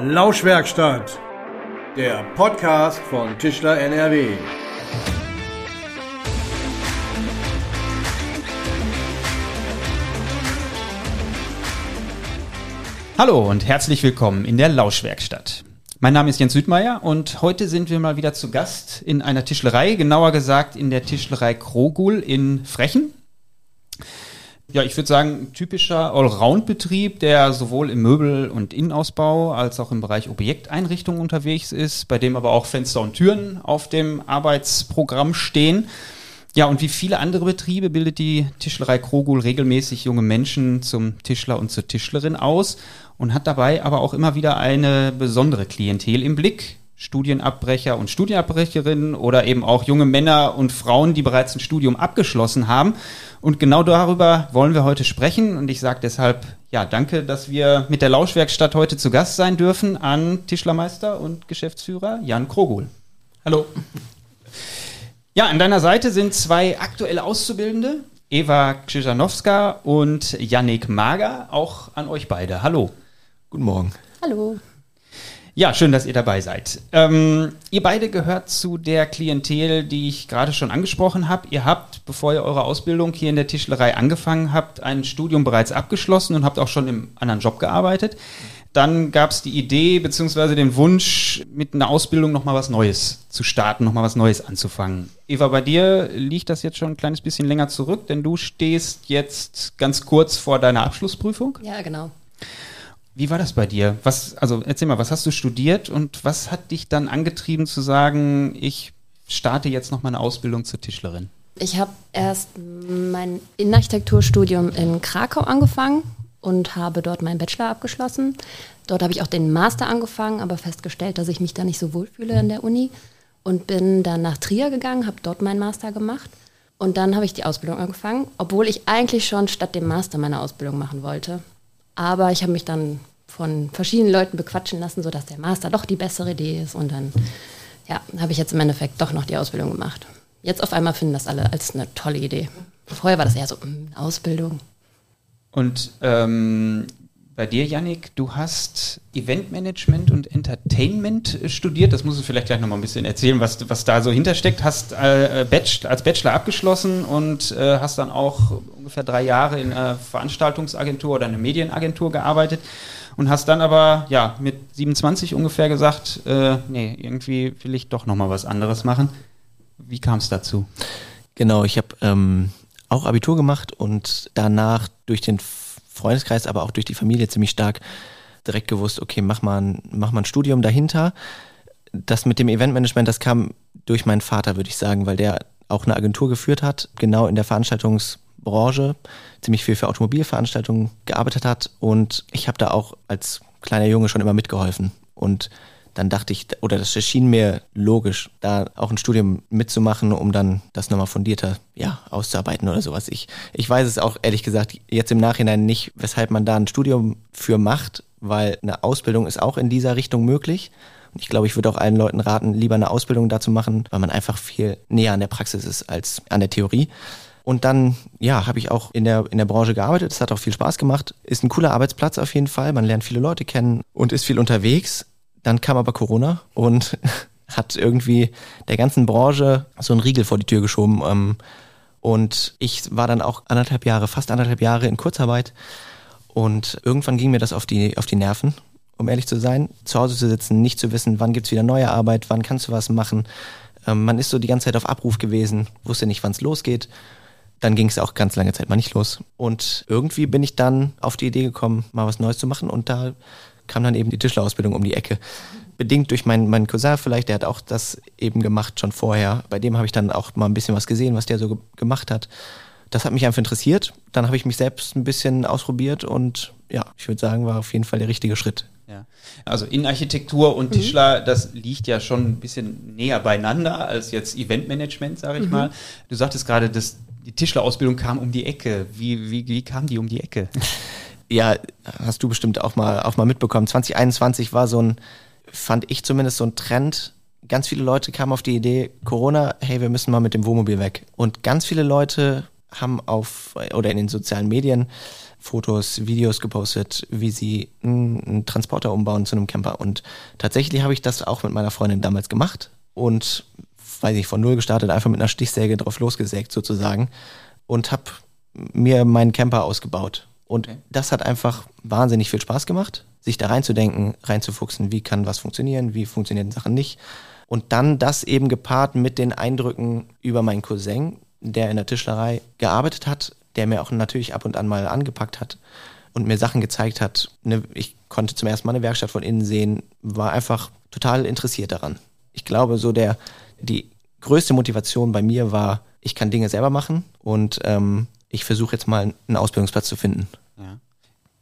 Lauschwerkstatt, der Podcast von Tischler NRW. Hallo und herzlich willkommen in der Lauschwerkstatt. Mein Name ist Jens Südmeier und heute sind wir mal wieder zu Gast in einer Tischlerei, genauer gesagt in der Tischlerei Krogul in Frechen. Ja, ich würde sagen, typischer Allround-Betrieb, der sowohl im Möbel- und Innenausbau als auch im Bereich Objekteinrichtung unterwegs ist, bei dem aber auch Fenster und Türen auf dem Arbeitsprogramm stehen. Ja, und wie viele andere Betriebe bildet die Tischlerei Krogul regelmäßig junge Menschen zum Tischler und zur Tischlerin aus und hat dabei aber auch immer wieder eine besondere Klientel im Blick. Studienabbrecher und Studienabbrecherinnen oder eben auch junge Männer und Frauen, die bereits ein Studium abgeschlossen haben. Und genau darüber wollen wir heute sprechen. Und ich sage deshalb, ja, danke, dass wir mit der Lauschwerkstatt heute zu Gast sein dürfen an Tischlermeister und Geschäftsführer Jan Krogul. Hallo. Ja, an deiner Seite sind zwei aktuelle Auszubildende, Eva Krzyżanowska und Yannick Mager. Auch an euch beide. Hallo. Guten Morgen. Hallo. Ja, schön, dass ihr dabei seid. Ähm, ihr beide gehört zu der Klientel, die ich gerade schon angesprochen habe. Ihr habt, bevor ihr eure Ausbildung hier in der Tischlerei angefangen habt, ein Studium bereits abgeschlossen und habt auch schon im anderen Job gearbeitet. Dann gab es die Idee bzw. den Wunsch, mit einer Ausbildung nochmal was Neues zu starten, nochmal was Neues anzufangen. Eva, bei dir liegt das jetzt schon ein kleines bisschen länger zurück, denn du stehst jetzt ganz kurz vor deiner Abschlussprüfung. Ja, genau. Wie war das bei dir? Was, also erzähl mal, was hast du studiert und was hat dich dann angetrieben zu sagen, ich starte jetzt noch meine Ausbildung zur Tischlerin? Ich habe erst mein Innenarchitekturstudium in Krakau angefangen und habe dort meinen Bachelor abgeschlossen. Dort habe ich auch den Master angefangen, aber festgestellt, dass ich mich da nicht so wohlfühle in der Uni und bin dann nach Trier gegangen, habe dort meinen Master gemacht und dann habe ich die Ausbildung angefangen, obwohl ich eigentlich schon statt dem Master meine Ausbildung machen wollte. Aber ich habe mich dann von verschiedenen Leuten bequatschen lassen, sodass der Master doch die bessere Idee ist. Und dann ja, habe ich jetzt im Endeffekt doch noch die Ausbildung gemacht. Jetzt auf einmal finden das alle als eine tolle Idee. Vorher war das eher so, mh, Ausbildung. Und ähm, bei dir, Yannick, du hast Eventmanagement und Entertainment studiert. Das musst du vielleicht gleich nochmal ein bisschen erzählen, was, was da so hintersteckt. Hast äh, Bachelor, als Bachelor abgeschlossen und äh, hast dann auch ungefähr drei Jahre in einer Veranstaltungsagentur oder einer Medienagentur gearbeitet und hast dann aber ja mit 27 ungefähr gesagt, äh, nee, irgendwie will ich doch nochmal was anderes machen. Wie kam es dazu? Genau, ich habe ähm, auch Abitur gemacht und danach durch den Freundeskreis, aber auch durch die Familie ziemlich stark direkt gewusst, okay, mach mal ein, mach mal ein Studium dahinter. Das mit dem Eventmanagement, das kam durch meinen Vater, würde ich sagen, weil der auch eine Agentur geführt hat, genau in der Veranstaltungsbranche, ziemlich viel für Automobilveranstaltungen gearbeitet hat und ich habe da auch als kleiner Junge schon immer mitgeholfen und dann dachte ich, oder das erschien mir logisch, da auch ein Studium mitzumachen, um dann das nochmal fundierter ja, auszuarbeiten oder sowas. Ich, ich weiß es auch ehrlich gesagt jetzt im Nachhinein nicht, weshalb man da ein Studium für macht, weil eine Ausbildung ist auch in dieser Richtung möglich. Und ich glaube, ich würde auch allen Leuten raten, lieber eine Ausbildung dazu machen, weil man einfach viel näher an der Praxis ist als an der Theorie. Und dann, ja, habe ich auch in der, in der Branche gearbeitet. Es hat auch viel Spaß gemacht. Ist ein cooler Arbeitsplatz auf jeden Fall. Man lernt viele Leute kennen und ist viel unterwegs. Dann kam aber Corona und hat irgendwie der ganzen Branche so einen Riegel vor die Tür geschoben. Ähm, und ich war dann auch anderthalb Jahre, fast anderthalb Jahre in Kurzarbeit. Und irgendwann ging mir das auf die, auf die Nerven, um ehrlich zu sein. Zu Hause zu sitzen, nicht zu wissen, wann gibt's wieder neue Arbeit, wann kannst du was machen. Ähm, man ist so die ganze Zeit auf Abruf gewesen, wusste nicht, wann es losgeht. Dann ging es auch ganz lange Zeit mal nicht los. Und irgendwie bin ich dann auf die Idee gekommen, mal was Neues zu machen. Und da kam dann eben die Tischlerausbildung um die Ecke. Bedingt durch meinen, meinen Cousin vielleicht, der hat auch das eben gemacht schon vorher. Bei dem habe ich dann auch mal ein bisschen was gesehen, was der so ge gemacht hat. Das hat mich einfach interessiert. Dann habe ich mich selbst ein bisschen ausprobiert und ja, ich würde sagen, war auf jeden Fall der richtige Schritt. Ja. Also Innenarchitektur und Tischler, mhm. das liegt ja schon ein bisschen näher beieinander als jetzt Eventmanagement, sage ich mhm. mal. Du sagtest gerade, dass die Tischlerausbildung kam um die Ecke. Wie, wie, wie kam die um die Ecke? ja, hast du bestimmt auch mal, auch mal mitbekommen. 2021 war so ein, fand ich zumindest so ein Trend. Ganz viele Leute kamen auf die Idee, Corona, hey, wir müssen mal mit dem Wohnmobil weg. Und ganz viele Leute haben auf oder in den sozialen Medien Fotos, Videos gepostet, wie sie einen Transporter umbauen zu einem Camper. Und tatsächlich habe ich das auch mit meiner Freundin damals gemacht und, weiß ich, von null gestartet, einfach mit einer Stichsäge drauf losgesägt sozusagen und habe mir meinen Camper ausgebaut. Und okay. das hat einfach wahnsinnig viel Spaß gemacht, sich da reinzudenken, reinzufuchsen, wie kann was funktionieren, wie funktionieren Sachen nicht. Und dann das eben gepaart mit den Eindrücken über meinen Cousin, der in der Tischlerei gearbeitet hat, der mir auch natürlich ab und an mal angepackt hat und mir Sachen gezeigt hat. Ne, ich konnte zum ersten Mal eine Werkstatt von innen sehen, war einfach total interessiert daran. Ich glaube, so der, die größte Motivation bei mir war, ich kann Dinge selber machen und ähm, ich versuche jetzt mal einen Ausbildungsplatz zu finden. Ja.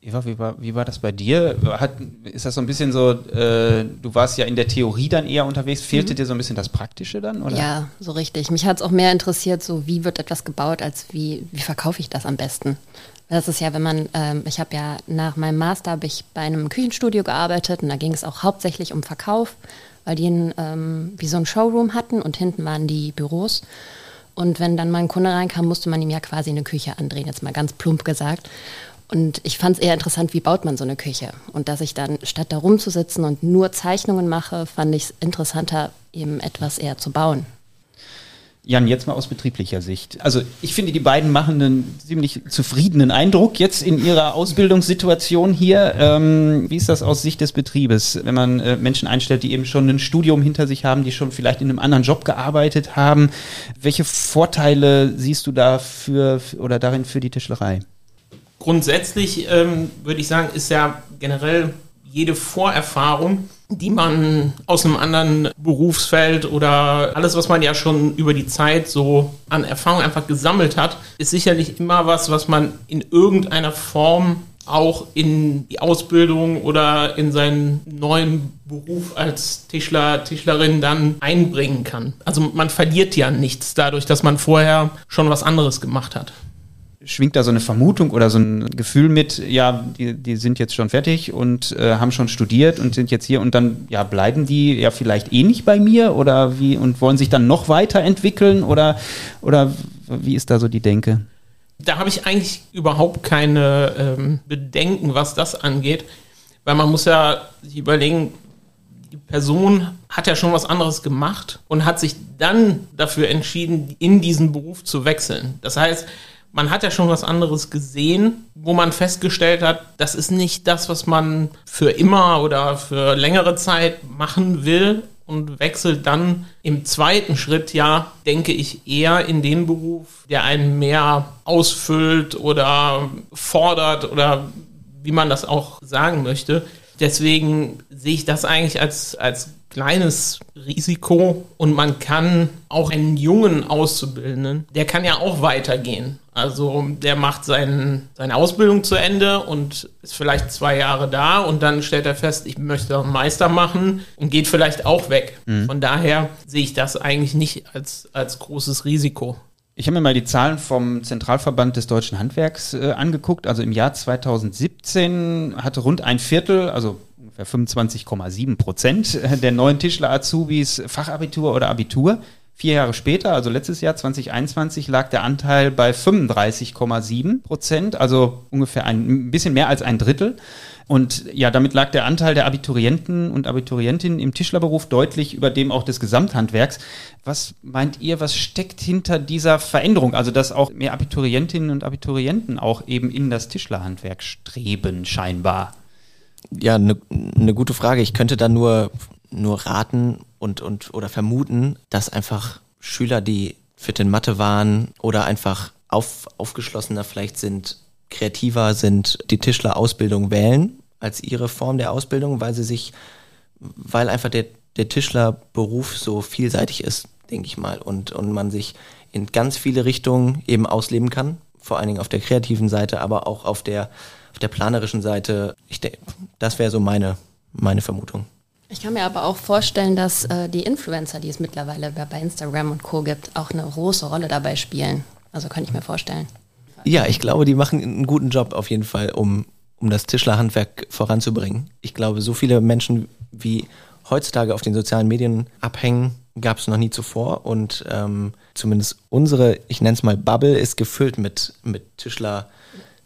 Eva, wie war, wie war das bei dir? Hat, ist das so ein bisschen so, äh, du warst ja in der Theorie dann eher unterwegs, fehlte mhm. dir so ein bisschen das Praktische dann? Oder? Ja, so richtig. Mich hat es auch mehr interessiert, so wie wird etwas gebaut, als wie, wie verkaufe ich das am besten. Das ist ja, wenn man, ähm, ich habe ja nach meinem Master habe ich bei einem Küchenstudio gearbeitet und da ging es auch hauptsächlich um Verkauf, weil die ein, ähm, wie so ein Showroom hatten und hinten waren die Büros. Und wenn dann mal ein Kunde reinkam, musste man ihm ja quasi eine Küche andrehen, jetzt mal ganz plump gesagt. Und ich fand es eher interessant, wie baut man so eine Küche. Und dass ich dann statt da rumzusitzen und nur Zeichnungen mache, fand ich es interessanter, eben etwas eher zu bauen. Jan, jetzt mal aus betrieblicher Sicht. Also ich finde, die beiden machen einen ziemlich zufriedenen Eindruck jetzt in ihrer Ausbildungssituation hier. Ähm, wie ist das aus Sicht des Betriebes, wenn man äh, Menschen einstellt, die eben schon ein Studium hinter sich haben, die schon vielleicht in einem anderen Job gearbeitet haben? Welche Vorteile siehst du da für, oder darin für die Tischlerei? Grundsätzlich ähm, würde ich sagen, ist ja generell jede Vorerfahrung, die man aus einem anderen Berufsfeld oder alles, was man ja schon über die Zeit so an Erfahrung einfach gesammelt hat, ist sicherlich immer was, was man in irgendeiner Form auch in die Ausbildung oder in seinen neuen Beruf als Tischler, Tischlerin dann einbringen kann. Also man verliert ja nichts dadurch, dass man vorher schon was anderes gemacht hat schwingt da so eine Vermutung oder so ein Gefühl mit, ja, die, die sind jetzt schon fertig und äh, haben schon studiert und sind jetzt hier und dann, ja, bleiben die ja vielleicht eh nicht bei mir oder wie und wollen sich dann noch weiterentwickeln oder, oder wie ist da so die Denke? Da habe ich eigentlich überhaupt keine ähm, Bedenken, was das angeht, weil man muss ja sich überlegen, die Person hat ja schon was anderes gemacht und hat sich dann dafür entschieden, in diesen Beruf zu wechseln. Das heißt, man hat ja schon was anderes gesehen, wo man festgestellt hat, das ist nicht das, was man für immer oder für längere Zeit machen will und wechselt dann im zweiten Schritt ja, denke ich, eher in den Beruf, der einen mehr ausfüllt oder fordert oder wie man das auch sagen möchte. Deswegen sehe ich das eigentlich als, als kleines Risiko und man kann auch einen jungen Auszubildenden, der kann ja auch weitergehen. Also der macht seinen, seine Ausbildung zu Ende und ist vielleicht zwei Jahre da und dann stellt er fest, ich möchte einen Meister machen und geht vielleicht auch weg. Mhm. Von daher sehe ich das eigentlich nicht als, als großes Risiko. Ich habe mir mal die Zahlen vom Zentralverband des deutschen Handwerks äh, angeguckt. Also im Jahr 2017 hatte rund ein Viertel, also ungefähr 25,7 Prozent der neuen Tischler-Azubis Fachabitur oder Abitur. Vier Jahre später, also letztes Jahr 2021, lag der Anteil bei 35,7 Prozent, also ungefähr ein, bisschen mehr als ein Drittel. Und ja, damit lag der Anteil der Abiturienten und Abiturientinnen im Tischlerberuf deutlich über dem auch des Gesamthandwerks. Was meint ihr, was steckt hinter dieser Veränderung? Also, dass auch mehr Abiturientinnen und Abiturienten auch eben in das Tischlerhandwerk streben, scheinbar. Ja, eine ne gute Frage. Ich könnte da nur, nur raten und, und oder vermuten, dass einfach Schüler, die fit in Mathe waren oder einfach auf, aufgeschlossener vielleicht sind, kreativer sind, die Tischlerausbildung wählen als ihre Form der Ausbildung, weil sie sich, weil einfach der, der Tischlerberuf so vielseitig ist, denke ich mal, und, und man sich in ganz viele Richtungen eben ausleben kann, vor allen Dingen auf der kreativen Seite, aber auch auf der, auf der planerischen Seite. Ich denke, das wäre so meine, meine Vermutung. Ich kann mir aber auch vorstellen, dass äh, die Influencer, die es mittlerweile bei Instagram und Co. gibt, auch eine große Rolle dabei spielen. Also kann ich mir vorstellen. Ja, ich glaube, die machen einen guten Job auf jeden Fall, um, um das Tischlerhandwerk voranzubringen. Ich glaube, so viele Menschen wie heutzutage auf den sozialen Medien abhängen, gab es noch nie zuvor und ähm, zumindest unsere, ich nenne es mal Bubble, ist gefüllt mit, mit Tischler.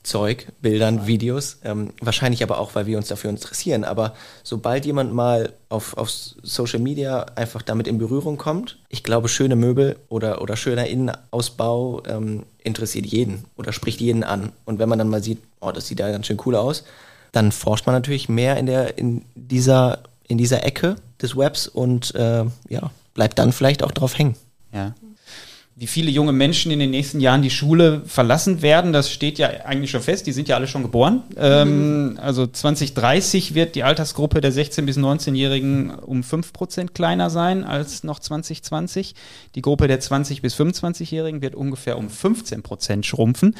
Zeug, Bildern, Videos. Ähm, wahrscheinlich aber auch, weil wir uns dafür interessieren. Aber sobald jemand mal auf, auf Social Media einfach damit in Berührung kommt, ich glaube, schöne Möbel oder, oder schöner Innenausbau ähm, interessiert jeden oder spricht jeden an. Und wenn man dann mal sieht, oh, das sieht ja ganz schön cool aus, dann forscht man natürlich mehr in, der, in, dieser, in dieser Ecke des Webs und äh, ja, bleibt dann vielleicht auch drauf hängen. Ja wie viele junge Menschen in den nächsten Jahren die Schule verlassen werden, das steht ja eigentlich schon fest. Die sind ja alle schon geboren. Ähm, also 2030 wird die Altersgruppe der 16- bis 19-Jährigen um 5% kleiner sein als noch 2020. Die Gruppe der 20- bis 25-Jährigen wird ungefähr um 15% schrumpfen.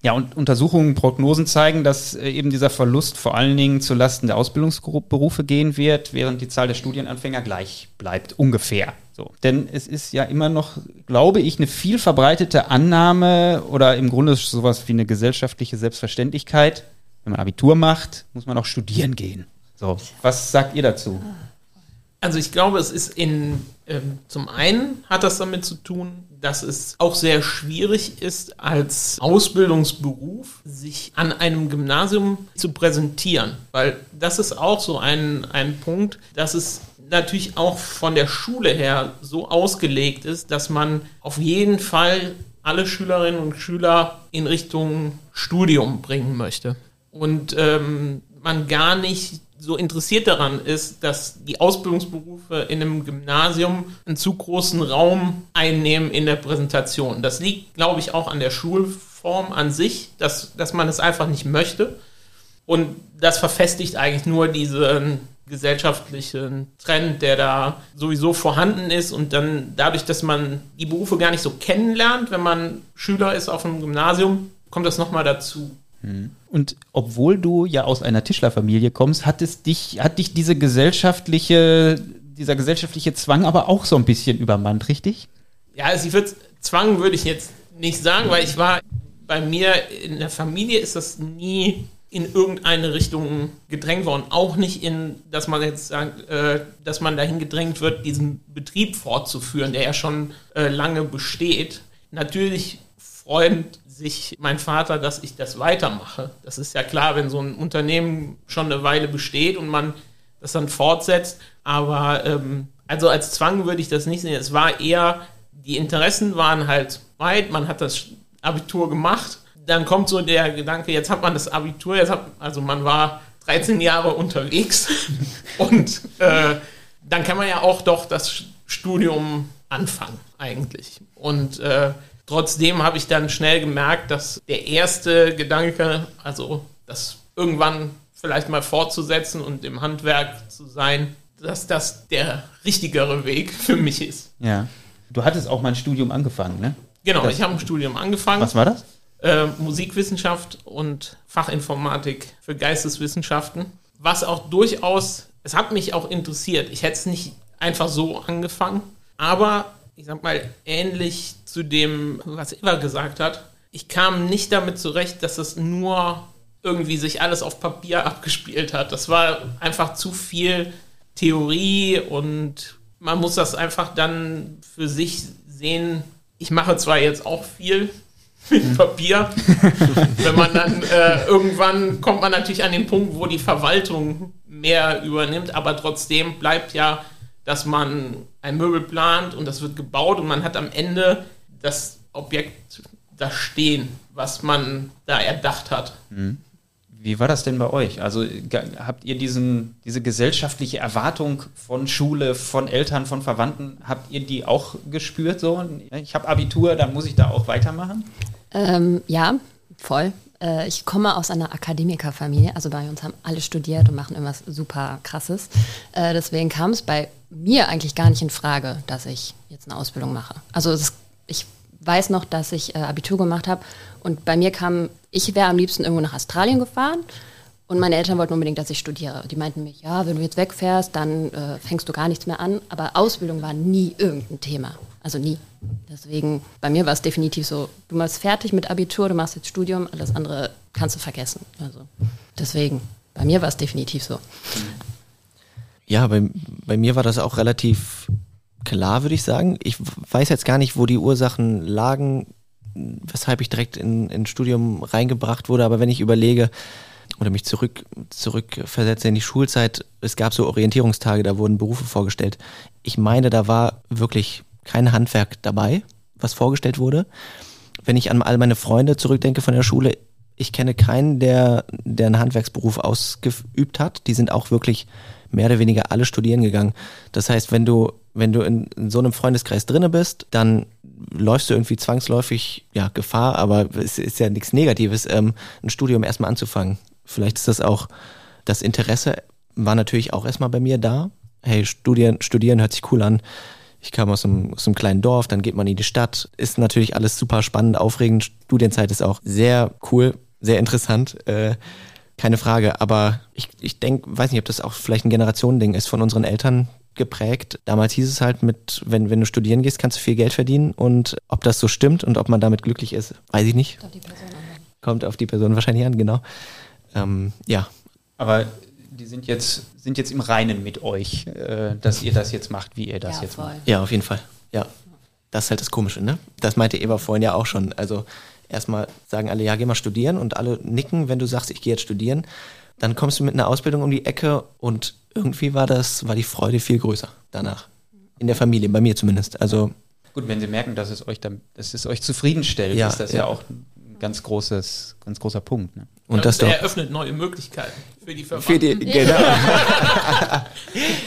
Ja, und Untersuchungen, Prognosen zeigen, dass äh, eben dieser Verlust vor allen Dingen zulasten der Ausbildungsberufe gehen wird, während die Zahl der Studienanfänger gleich bleibt, ungefähr. So, denn es ist ja immer noch, glaube ich, eine viel verbreitete Annahme oder im Grunde sowas wie eine gesellschaftliche Selbstverständlichkeit. Wenn man Abitur macht, muss man auch studieren gehen. So, was sagt ihr dazu? Also ich glaube, es ist in, ähm, zum einen hat das damit zu tun, dass es auch sehr schwierig ist, als Ausbildungsberuf sich an einem Gymnasium zu präsentieren. Weil das ist auch so ein, ein Punkt, dass es natürlich auch von der Schule her so ausgelegt ist, dass man auf jeden Fall alle Schülerinnen und Schüler in Richtung Studium bringen möchte. Und ähm, man gar nicht so interessiert daran ist, dass die Ausbildungsberufe in einem Gymnasium einen zu großen Raum einnehmen in der Präsentation. Das liegt, glaube ich, auch an der Schulform an sich, dass, dass man es einfach nicht möchte. Und das verfestigt eigentlich nur diesen gesellschaftlichen Trend, der da sowieso vorhanden ist und dann dadurch, dass man die Berufe gar nicht so kennenlernt, wenn man Schüler ist auf einem Gymnasium, kommt das nochmal dazu. Hm. Und obwohl du ja aus einer Tischlerfamilie kommst, hat es dich, hat dich diese gesellschaftliche, dieser gesellschaftliche Zwang aber auch so ein bisschen übermannt, richtig? Ja, also ich würde Zwang würde ich jetzt nicht sagen, weil ich war bei mir in der Familie ist das nie in irgendeine Richtung gedrängt worden. Auch nicht in, dass man jetzt sagt, äh, dass man dahin gedrängt wird, diesen Betrieb fortzuführen, der ja schon äh, lange besteht. Natürlich freut sich mein Vater, dass ich das weitermache. Das ist ja klar, wenn so ein Unternehmen schon eine Weile besteht und man das dann fortsetzt. Aber ähm, also als Zwang würde ich das nicht sehen. Es war eher, die Interessen waren halt weit, man hat das Abitur gemacht dann kommt so der Gedanke, jetzt hat man das Abitur, jetzt hat, also man war 13 Jahre unterwegs und äh, dann kann man ja auch doch das Studium anfangen eigentlich. Und äh, trotzdem habe ich dann schnell gemerkt, dass der erste Gedanke, also das irgendwann vielleicht mal fortzusetzen und im Handwerk zu sein, dass das der richtigere Weg für mich ist. Ja. Du hattest auch mal ein Studium angefangen, ne? Genau, das, ich habe ein Studium angefangen. Was war das? Äh, Musikwissenschaft und Fachinformatik für Geisteswissenschaften, was auch durchaus, es hat mich auch interessiert. Ich hätte es nicht einfach so angefangen, aber ich sag mal, ähnlich zu dem, was Eva gesagt hat, ich kam nicht damit zurecht, dass es nur irgendwie sich alles auf Papier abgespielt hat. Das war einfach zu viel Theorie und man muss das einfach dann für sich sehen. Ich mache zwar jetzt auch viel, mit Papier. Wenn man dann äh, irgendwann kommt man natürlich an den Punkt, wo die Verwaltung mehr übernimmt, aber trotzdem bleibt ja, dass man ein Möbel plant und das wird gebaut und man hat am Ende das Objekt da stehen, was man da erdacht hat. Mhm. Wie war das denn bei euch? Also habt ihr diesen, diese gesellschaftliche Erwartung von Schule, von Eltern, von Verwandten, habt ihr die auch gespürt? So, ich habe Abitur, dann muss ich da auch weitermachen? Ähm, ja, voll. Äh, ich komme aus einer Akademikerfamilie, also bei uns haben alle studiert und machen irgendwas super krasses. Äh, deswegen kam es bei mir eigentlich gar nicht in Frage, dass ich jetzt eine Ausbildung mache. Also ist, ich weiß noch, dass ich äh, Abitur gemacht habe und bei mir kam, ich wäre am liebsten irgendwo nach Australien gefahren und meine Eltern wollten unbedingt, dass ich studiere. Die meinten mir, ja, wenn du jetzt wegfährst, dann äh, fängst du gar nichts mehr an. Aber Ausbildung war nie irgendein Thema. Also nie. Deswegen, bei mir war es definitiv so, du machst fertig mit Abitur, du machst jetzt Studium, alles andere kannst du vergessen. Also deswegen, bei mir war es definitiv so. Ja, bei, bei mir war das auch relativ klar, würde ich sagen. Ich weiß jetzt gar nicht, wo die Ursachen lagen, weshalb ich direkt in, in Studium reingebracht wurde, aber wenn ich überlege oder mich zurück, zurückversetze in die Schulzeit, es gab so Orientierungstage, da wurden Berufe vorgestellt. Ich meine, da war wirklich kein Handwerk dabei, was vorgestellt wurde. Wenn ich an all meine Freunde zurückdenke von der Schule, ich kenne keinen, der, der einen Handwerksberuf ausgeübt hat. Die sind auch wirklich mehr oder weniger alle studieren gegangen. Das heißt, wenn du, wenn du in, in so einem Freundeskreis drinne bist, dann läufst du irgendwie zwangsläufig ja, Gefahr, aber es ist ja nichts Negatives, ähm, ein Studium erstmal anzufangen. Vielleicht ist das auch das Interesse war natürlich auch erstmal bei mir da. Hey, studieren, studieren hört sich cool an. Ich kam aus einem, aus einem kleinen Dorf, dann geht man in die Stadt. Ist natürlich alles super spannend, aufregend. Studienzeit ist auch sehr cool, sehr interessant. Äh, keine Frage. Aber ich, ich denke, weiß nicht, ob das auch vielleicht ein Generationending ist von unseren Eltern geprägt. Damals hieß es halt mit, wenn, wenn du studieren gehst, kannst du viel Geld verdienen. Und ob das so stimmt und ob man damit glücklich ist, weiß ich nicht. Kommt auf die Person an. Kommt auf die Person wahrscheinlich an, genau. Ähm, ja. Aber die sind jetzt, sind jetzt im Reinen mit euch, äh, dass ihr das jetzt macht, wie ihr das Ja, jetzt voll. macht. Ja, auf jeden Fall. Ja. Das ist halt das Komische, ne? Das meinte Eva vorhin ja auch schon. Also erstmal sagen alle, ja, geh mal studieren und alle nicken, wenn du sagst, ich gehe jetzt studieren. Dann kommst du mit einer Ausbildung um die Ecke und irgendwie war das, war die Freude viel größer danach. In der Familie, bei mir zumindest. Also Gut, wenn sie merken, dass es euch dann, dass es euch zufriedenstellt, Ja, ist das ja, ja. auch ein ganz großes, ganz großer Punkt. Ne? Und das doch. eröffnet neue Möglichkeiten für die Verwandten. Für die, genau.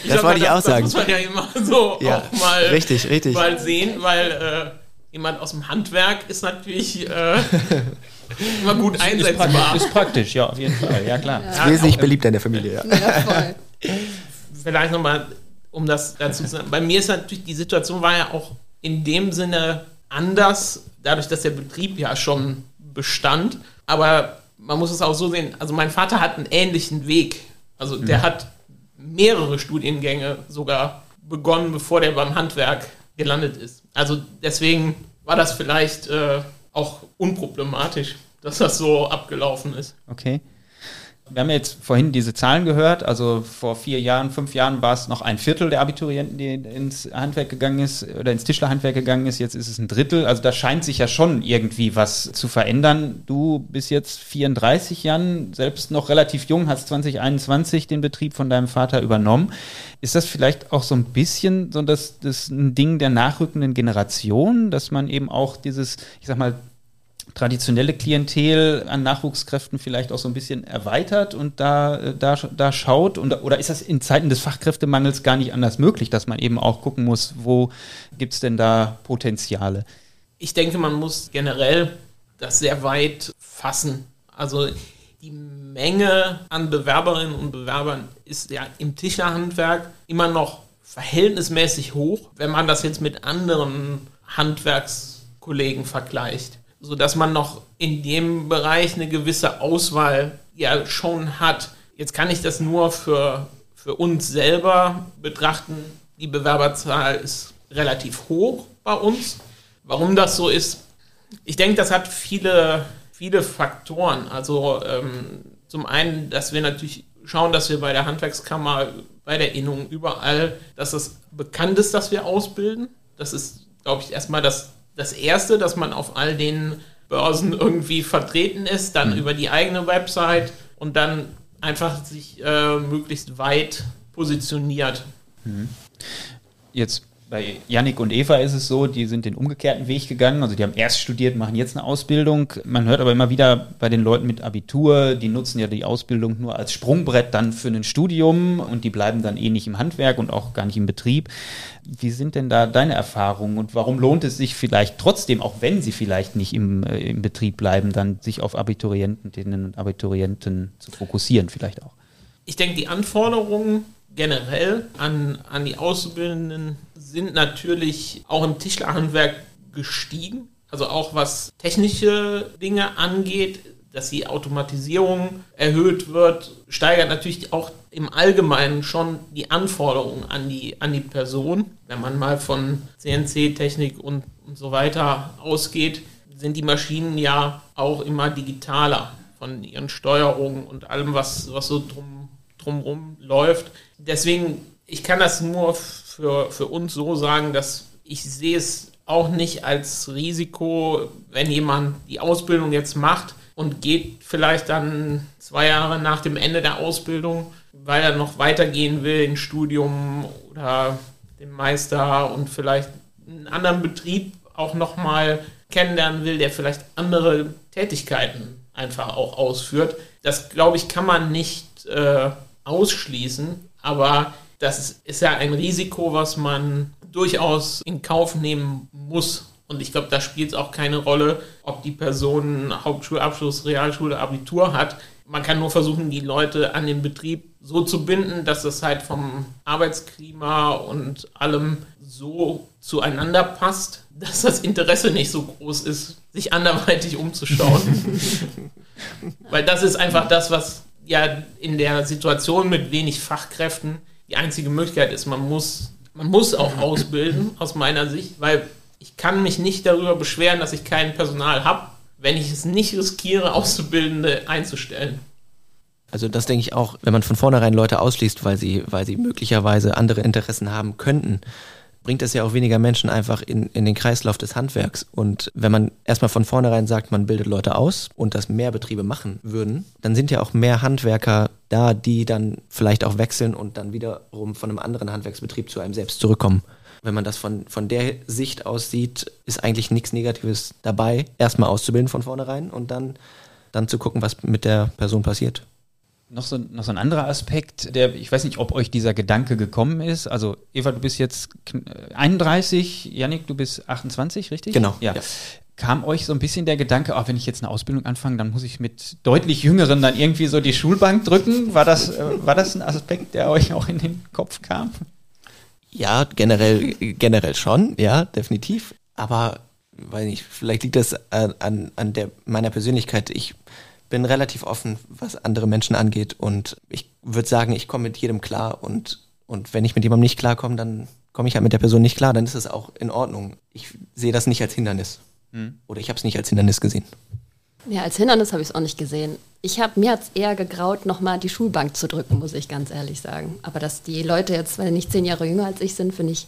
Ich Das wollte ich auch sagen. Das muss man ja immer so Ja, auch mal, richtig, richtig. mal sehen, weil äh, jemand aus dem Handwerk ist natürlich äh, immer gut Ist, einsetzbar. praktisch, ist praktisch, ja, auf jeden Fall, ja klar. Ja, Wesentlich beliebter in der Familie, ja. Ja, voll. vielleicht nochmal, um das dazu zu sagen. Bei mir ist natürlich, die Situation war ja auch in dem Sinne anders, dadurch, dass der Betrieb ja schon bestand. Aber man muss es auch so sehen, also mein Vater hat einen ähnlichen Weg. Also der hat mehrere Studiengänge sogar begonnen, bevor der beim Handwerk gelandet ist. Also deswegen war das vielleicht äh, auch unproblematisch, dass das so abgelaufen ist. Okay. Wir haben jetzt vorhin diese Zahlen gehört. Also vor vier Jahren, fünf Jahren war es noch ein Viertel der Abiturienten, die ins Handwerk gegangen ist oder ins Tischlerhandwerk gegangen ist. Jetzt ist es ein Drittel. Also da scheint sich ja schon irgendwie was zu verändern. Du bist jetzt 34 Jahren, selbst noch relativ jung, hast 2021 den Betrieb von deinem Vater übernommen. Ist das vielleicht auch so ein bisschen so das, das ein Ding der nachrückenden Generation, dass man eben auch dieses, ich sag mal, traditionelle Klientel an Nachwuchskräften vielleicht auch so ein bisschen erweitert und da, äh, da, da schaut? Und, oder ist das in Zeiten des Fachkräftemangels gar nicht anders möglich, dass man eben auch gucken muss, wo gibt es denn da Potenziale? ich denke, man muss generell das sehr weit fassen. Also die Menge an Bewerberinnen und Bewerbern ist ja im Tischlerhandwerk immer noch verhältnismäßig hoch, wenn man das jetzt mit anderen Handwerkskollegen vergleicht. Sodass man noch in dem Bereich eine gewisse Auswahl ja schon hat. Jetzt kann ich das nur für, für uns selber betrachten. Die Bewerberzahl ist relativ hoch bei uns. Warum das so ist, ich denke, das hat viele, viele Faktoren. Also ähm, zum einen, dass wir natürlich schauen, dass wir bei der Handwerkskammer, bei der Innung, überall, dass es bekannt ist, dass wir ausbilden. Das ist, glaube ich, erstmal das, das Erste, dass man auf all den Börsen irgendwie vertreten ist, dann über die eigene Website und dann einfach sich äh, möglichst weit positioniert. Jetzt bei Yannick und Eva ist es so, die sind den umgekehrten Weg gegangen. Also die haben erst studiert, machen jetzt eine Ausbildung. Man hört aber immer wieder bei den Leuten mit Abitur, die nutzen ja die Ausbildung nur als Sprungbrett dann für ein Studium und die bleiben dann eh nicht im Handwerk und auch gar nicht im Betrieb. Wie sind denn da deine Erfahrungen und warum lohnt es sich vielleicht trotzdem, auch wenn sie vielleicht nicht im, äh, im Betrieb bleiben, dann sich auf Abiturientinnen und Abiturienten zu fokussieren vielleicht auch? Ich denke, die Anforderungen generell an, an die Auszubildenden sind natürlich auch im Tischlerhandwerk gestiegen. Also auch was technische Dinge angeht, dass die Automatisierung erhöht wird, steigert natürlich auch im Allgemeinen schon die Anforderungen an die, an die Person. Wenn man mal von CNC-Technik und, und so weiter ausgeht, sind die Maschinen ja auch immer digitaler von ihren Steuerungen und allem, was, was so drum, drumrum läuft. Deswegen ich kann das nur für, für uns so sagen, dass ich sehe es auch nicht als Risiko, wenn jemand die Ausbildung jetzt macht und geht vielleicht dann zwei Jahre nach dem Ende der Ausbildung, weil er noch weitergehen will, ein Studium oder den Meister und vielleicht einen anderen Betrieb auch nochmal kennenlernen will, der vielleicht andere Tätigkeiten einfach auch ausführt. Das, glaube ich, kann man nicht äh, ausschließen, aber das ist, ist ja ein Risiko, was man durchaus in Kauf nehmen muss. Und ich glaube, da spielt es auch keine Rolle, ob die Person Hauptschulabschluss, Realschule, Abitur hat. Man kann nur versuchen, die Leute an den Betrieb so zu binden, dass es halt vom Arbeitsklima und allem so zueinander passt, dass das Interesse nicht so groß ist, sich anderweitig umzuschauen. Weil das ist einfach das, was ja in der Situation mit wenig Fachkräften die einzige Möglichkeit ist. Man muss, man muss auch ausbilden, aus meiner Sicht, weil ich kann mich nicht darüber beschweren, dass ich kein Personal habe, wenn ich es nicht riskiere, Auszubildende einzustellen. Also das denke ich auch, wenn man von vornherein Leute ausschließt, weil sie, weil sie möglicherweise andere Interessen haben könnten, bringt es ja auch weniger Menschen einfach in, in den Kreislauf des Handwerks. Und wenn man erstmal von vornherein sagt, man bildet Leute aus und das mehr Betriebe machen würden, dann sind ja auch mehr Handwerker da, die dann vielleicht auch wechseln und dann wiederum von einem anderen Handwerksbetrieb zu einem selbst zurückkommen. Wenn man das von, von der Sicht aus sieht, ist eigentlich nichts Negatives dabei, erstmal auszubilden von vornherein und dann, dann zu gucken, was mit der Person passiert. Noch so, noch so ein anderer Aspekt, der, ich weiß nicht, ob euch dieser Gedanke gekommen ist. Also, Eva, du bist jetzt 31, Yannick, du bist 28, richtig? Genau. Ja. ja. Kam euch so ein bisschen der Gedanke, auch wenn ich jetzt eine Ausbildung anfange, dann muss ich mit deutlich Jüngeren dann irgendwie so die Schulbank drücken? War das, äh, war das ein Aspekt, der euch auch in den Kopf kam? Ja, generell, generell schon, ja, definitiv. Aber, weiß nicht, vielleicht liegt das an, an der, meiner Persönlichkeit. Ich bin relativ offen, was andere Menschen angeht und ich würde sagen, ich komme mit jedem klar und, und wenn ich mit jemandem nicht klarkomme, dann komme ich halt mit der Person nicht klar, dann ist es auch in Ordnung. Ich sehe das nicht als Hindernis. Hm. Oder ich habe es nicht als Hindernis gesehen. Ja, als Hindernis habe ich es auch nicht gesehen. Ich habe mir jetzt eher gegraut, nochmal die Schulbank zu drücken, muss ich ganz ehrlich sagen. Aber dass die Leute jetzt, weil nicht zehn Jahre jünger als ich sind, finde ich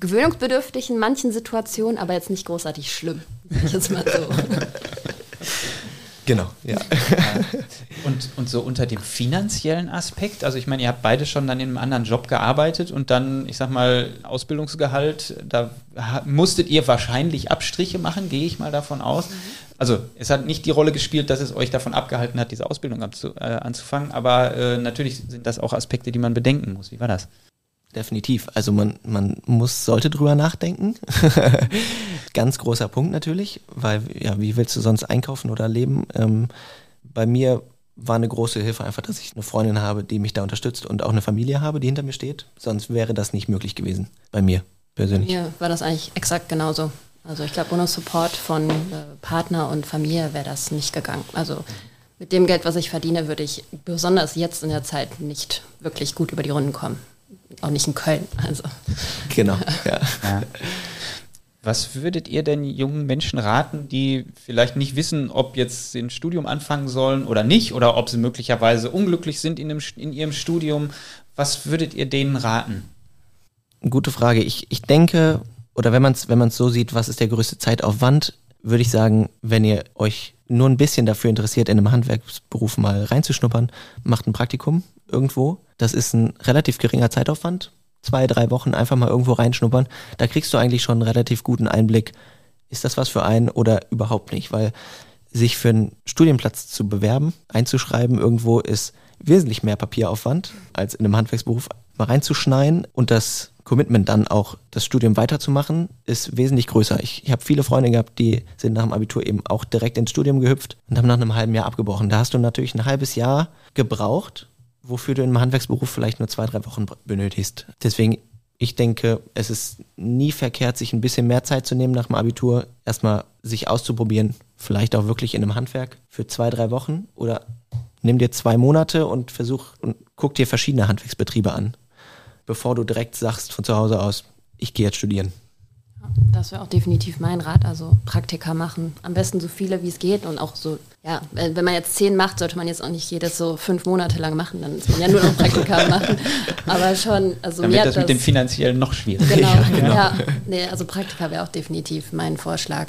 gewöhnungsbedürftig in manchen Situationen, aber jetzt nicht großartig schlimm. Ich jetzt mal so. Genau, ja. Und, und so unter dem finanziellen Aspekt, also ich meine, ihr habt beide schon dann in einem anderen Job gearbeitet und dann, ich sag mal, Ausbildungsgehalt, da musstet ihr wahrscheinlich Abstriche machen, gehe ich mal davon aus. Also es hat nicht die Rolle gespielt, dass es euch davon abgehalten hat, diese Ausbildung abzu, äh, anzufangen, aber äh, natürlich sind das auch Aspekte, die man bedenken muss. Wie war das? Definitiv. Also man, man muss, sollte drüber nachdenken. Ganz großer Punkt natürlich, weil ja, wie willst du sonst einkaufen oder leben? Ähm, bei mir war eine große Hilfe einfach, dass ich eine Freundin habe, die mich da unterstützt und auch eine Familie habe, die hinter mir steht. Sonst wäre das nicht möglich gewesen bei mir persönlich. Bei mir war das eigentlich exakt genauso. Also ich glaube, ohne Support von äh, Partner und Familie wäre das nicht gegangen. Also mit dem Geld, was ich verdiene, würde ich besonders jetzt in der Zeit nicht wirklich gut über die Runden kommen auch nicht in Köln. Also. Genau, ja. ja. Was würdet ihr denn jungen Menschen raten, die vielleicht nicht wissen, ob jetzt ein Studium anfangen sollen oder nicht, oder ob sie möglicherweise unglücklich sind in, dem, in ihrem Studium? Was würdet ihr denen raten? Gute Frage. Ich, ich denke, oder wenn man es wenn so sieht, was ist der größte Zeitaufwand, würde ich sagen, wenn ihr euch nur ein bisschen dafür interessiert, in einem Handwerksberuf mal reinzuschnuppern, macht ein Praktikum irgendwo. Das ist ein relativ geringer Zeitaufwand. Zwei, drei Wochen einfach mal irgendwo reinschnuppern. Da kriegst du eigentlich schon einen relativ guten Einblick, ist das was für einen oder überhaupt nicht. Weil sich für einen Studienplatz zu bewerben, einzuschreiben irgendwo ist wesentlich mehr Papieraufwand als in einem Handwerksberuf mal reinzuschneiden und das Commitment dann auch das Studium weiterzumachen ist wesentlich größer. Ich, ich habe viele Freunde gehabt, die sind nach dem Abitur eben auch direkt ins Studium gehüpft und haben nach einem halben Jahr abgebrochen. Da hast du natürlich ein halbes Jahr gebraucht, wofür du im Handwerksberuf vielleicht nur zwei, drei Wochen benötigst. Deswegen, ich denke, es ist nie verkehrt, sich ein bisschen mehr Zeit zu nehmen nach dem Abitur, erstmal sich auszuprobieren, vielleicht auch wirklich in einem Handwerk für zwei, drei Wochen oder nimm dir zwei Monate und versuch und guck dir verschiedene Handwerksbetriebe an, bevor du direkt sagst von zu Hause aus, ich gehe jetzt studieren. Das wäre auch definitiv mein Rat. Also Praktika machen. Am besten so viele, wie es geht. Und auch so, ja, wenn man jetzt zehn macht, sollte man jetzt auch nicht jedes so fünf Monate lang machen. Dann ist man ja nur noch Praktika machen. Aber schon, also Dann mir wird das mit dem finanziellen noch schwieriger. Genau, Ja, genau. ja. Nee, also Praktika wäre auch definitiv mein Vorschlag.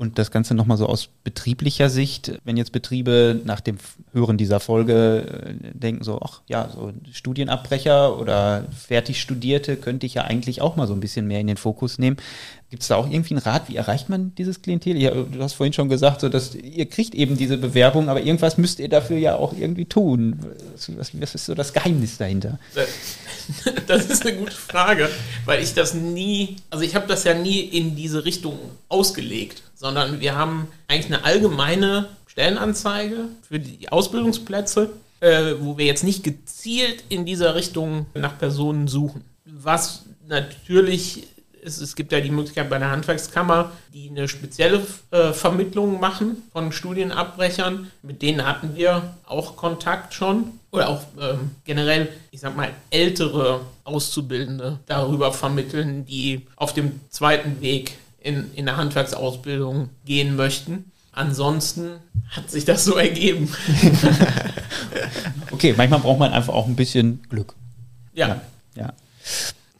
Und das Ganze nochmal so aus betrieblicher Sicht, wenn jetzt Betriebe nach dem Hören dieser Folge äh, denken so, ach ja, so Studienabbrecher oder fertig Studierte könnte ich ja eigentlich auch mal so ein bisschen mehr in den Fokus nehmen. Gibt es da auch irgendwie einen Rat, wie erreicht man dieses Klientel? Ja, du hast vorhin schon gesagt, so dass ihr kriegt eben diese Bewerbung, aber irgendwas müsst ihr dafür ja auch irgendwie tun. Was, was, ist so das Geheimnis dahinter? Das ist eine gute Frage, weil ich das nie, also ich habe das ja nie in diese Richtung ausgelegt, sondern wir haben eigentlich eine allgemeine Stellenanzeige für die Ausbildungsplätze, äh, wo wir jetzt nicht gezielt in dieser Richtung nach Personen suchen. Was natürlich ist, es gibt ja die Möglichkeit bei der Handwerkskammer, die eine spezielle äh, Vermittlung machen von Studienabbrechern. Mit denen hatten wir auch Kontakt schon. Oder auch ähm, generell, ich sag mal, ältere Auszubildende darüber vermitteln, die auf dem zweiten Weg in, in der Handwerksausbildung gehen möchten. Ansonsten hat sich das so ergeben. Okay, manchmal braucht man einfach auch ein bisschen Glück. Ja. ja.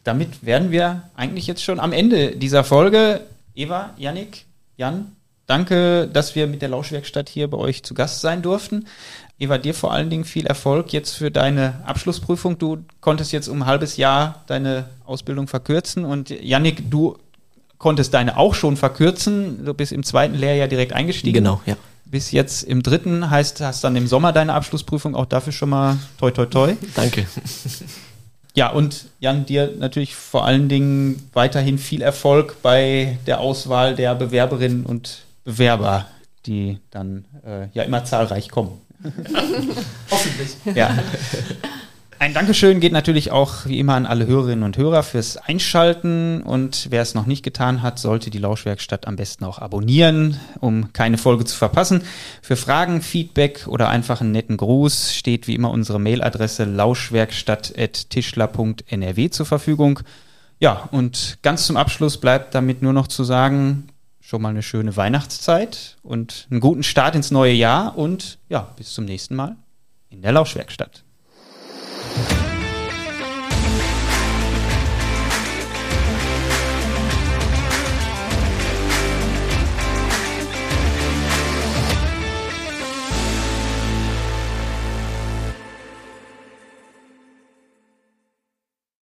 Damit wären wir eigentlich jetzt schon am Ende dieser Folge. Eva, Yannick, Jan, danke, dass wir mit der Lauschwerkstatt hier bei euch zu Gast sein durften. Eva, dir vor allen Dingen viel Erfolg jetzt für deine Abschlussprüfung. Du konntest jetzt um ein halbes Jahr deine Ausbildung verkürzen und Yannick, du konntest deine auch schon verkürzen. Du bist im zweiten Lehrjahr direkt eingestiegen. Genau, ja. Bis jetzt im dritten, heißt, hast dann im Sommer deine Abschlussprüfung. Auch dafür schon mal toi toi toi. Danke. Ja, und Jan, dir natürlich vor allen Dingen weiterhin viel Erfolg bei der Auswahl der Bewerberinnen und Bewerber, die dann äh, ja immer zahlreich kommen. Hoffentlich. Ja. Ein Dankeschön geht natürlich auch wie immer an alle Hörerinnen und Hörer fürs Einschalten und wer es noch nicht getan hat, sollte die Lauschwerkstatt am besten auch abonnieren, um keine Folge zu verpassen. Für Fragen, Feedback oder einfach einen netten Gruß steht wie immer unsere Mailadresse lauschwerkstatt.tischler.nrw zur Verfügung. Ja, und ganz zum Abschluss bleibt damit nur noch zu sagen, schon mal eine schöne Weihnachtszeit und einen guten Start ins neue Jahr und ja, bis zum nächsten Mal in der Lauschwerkstatt.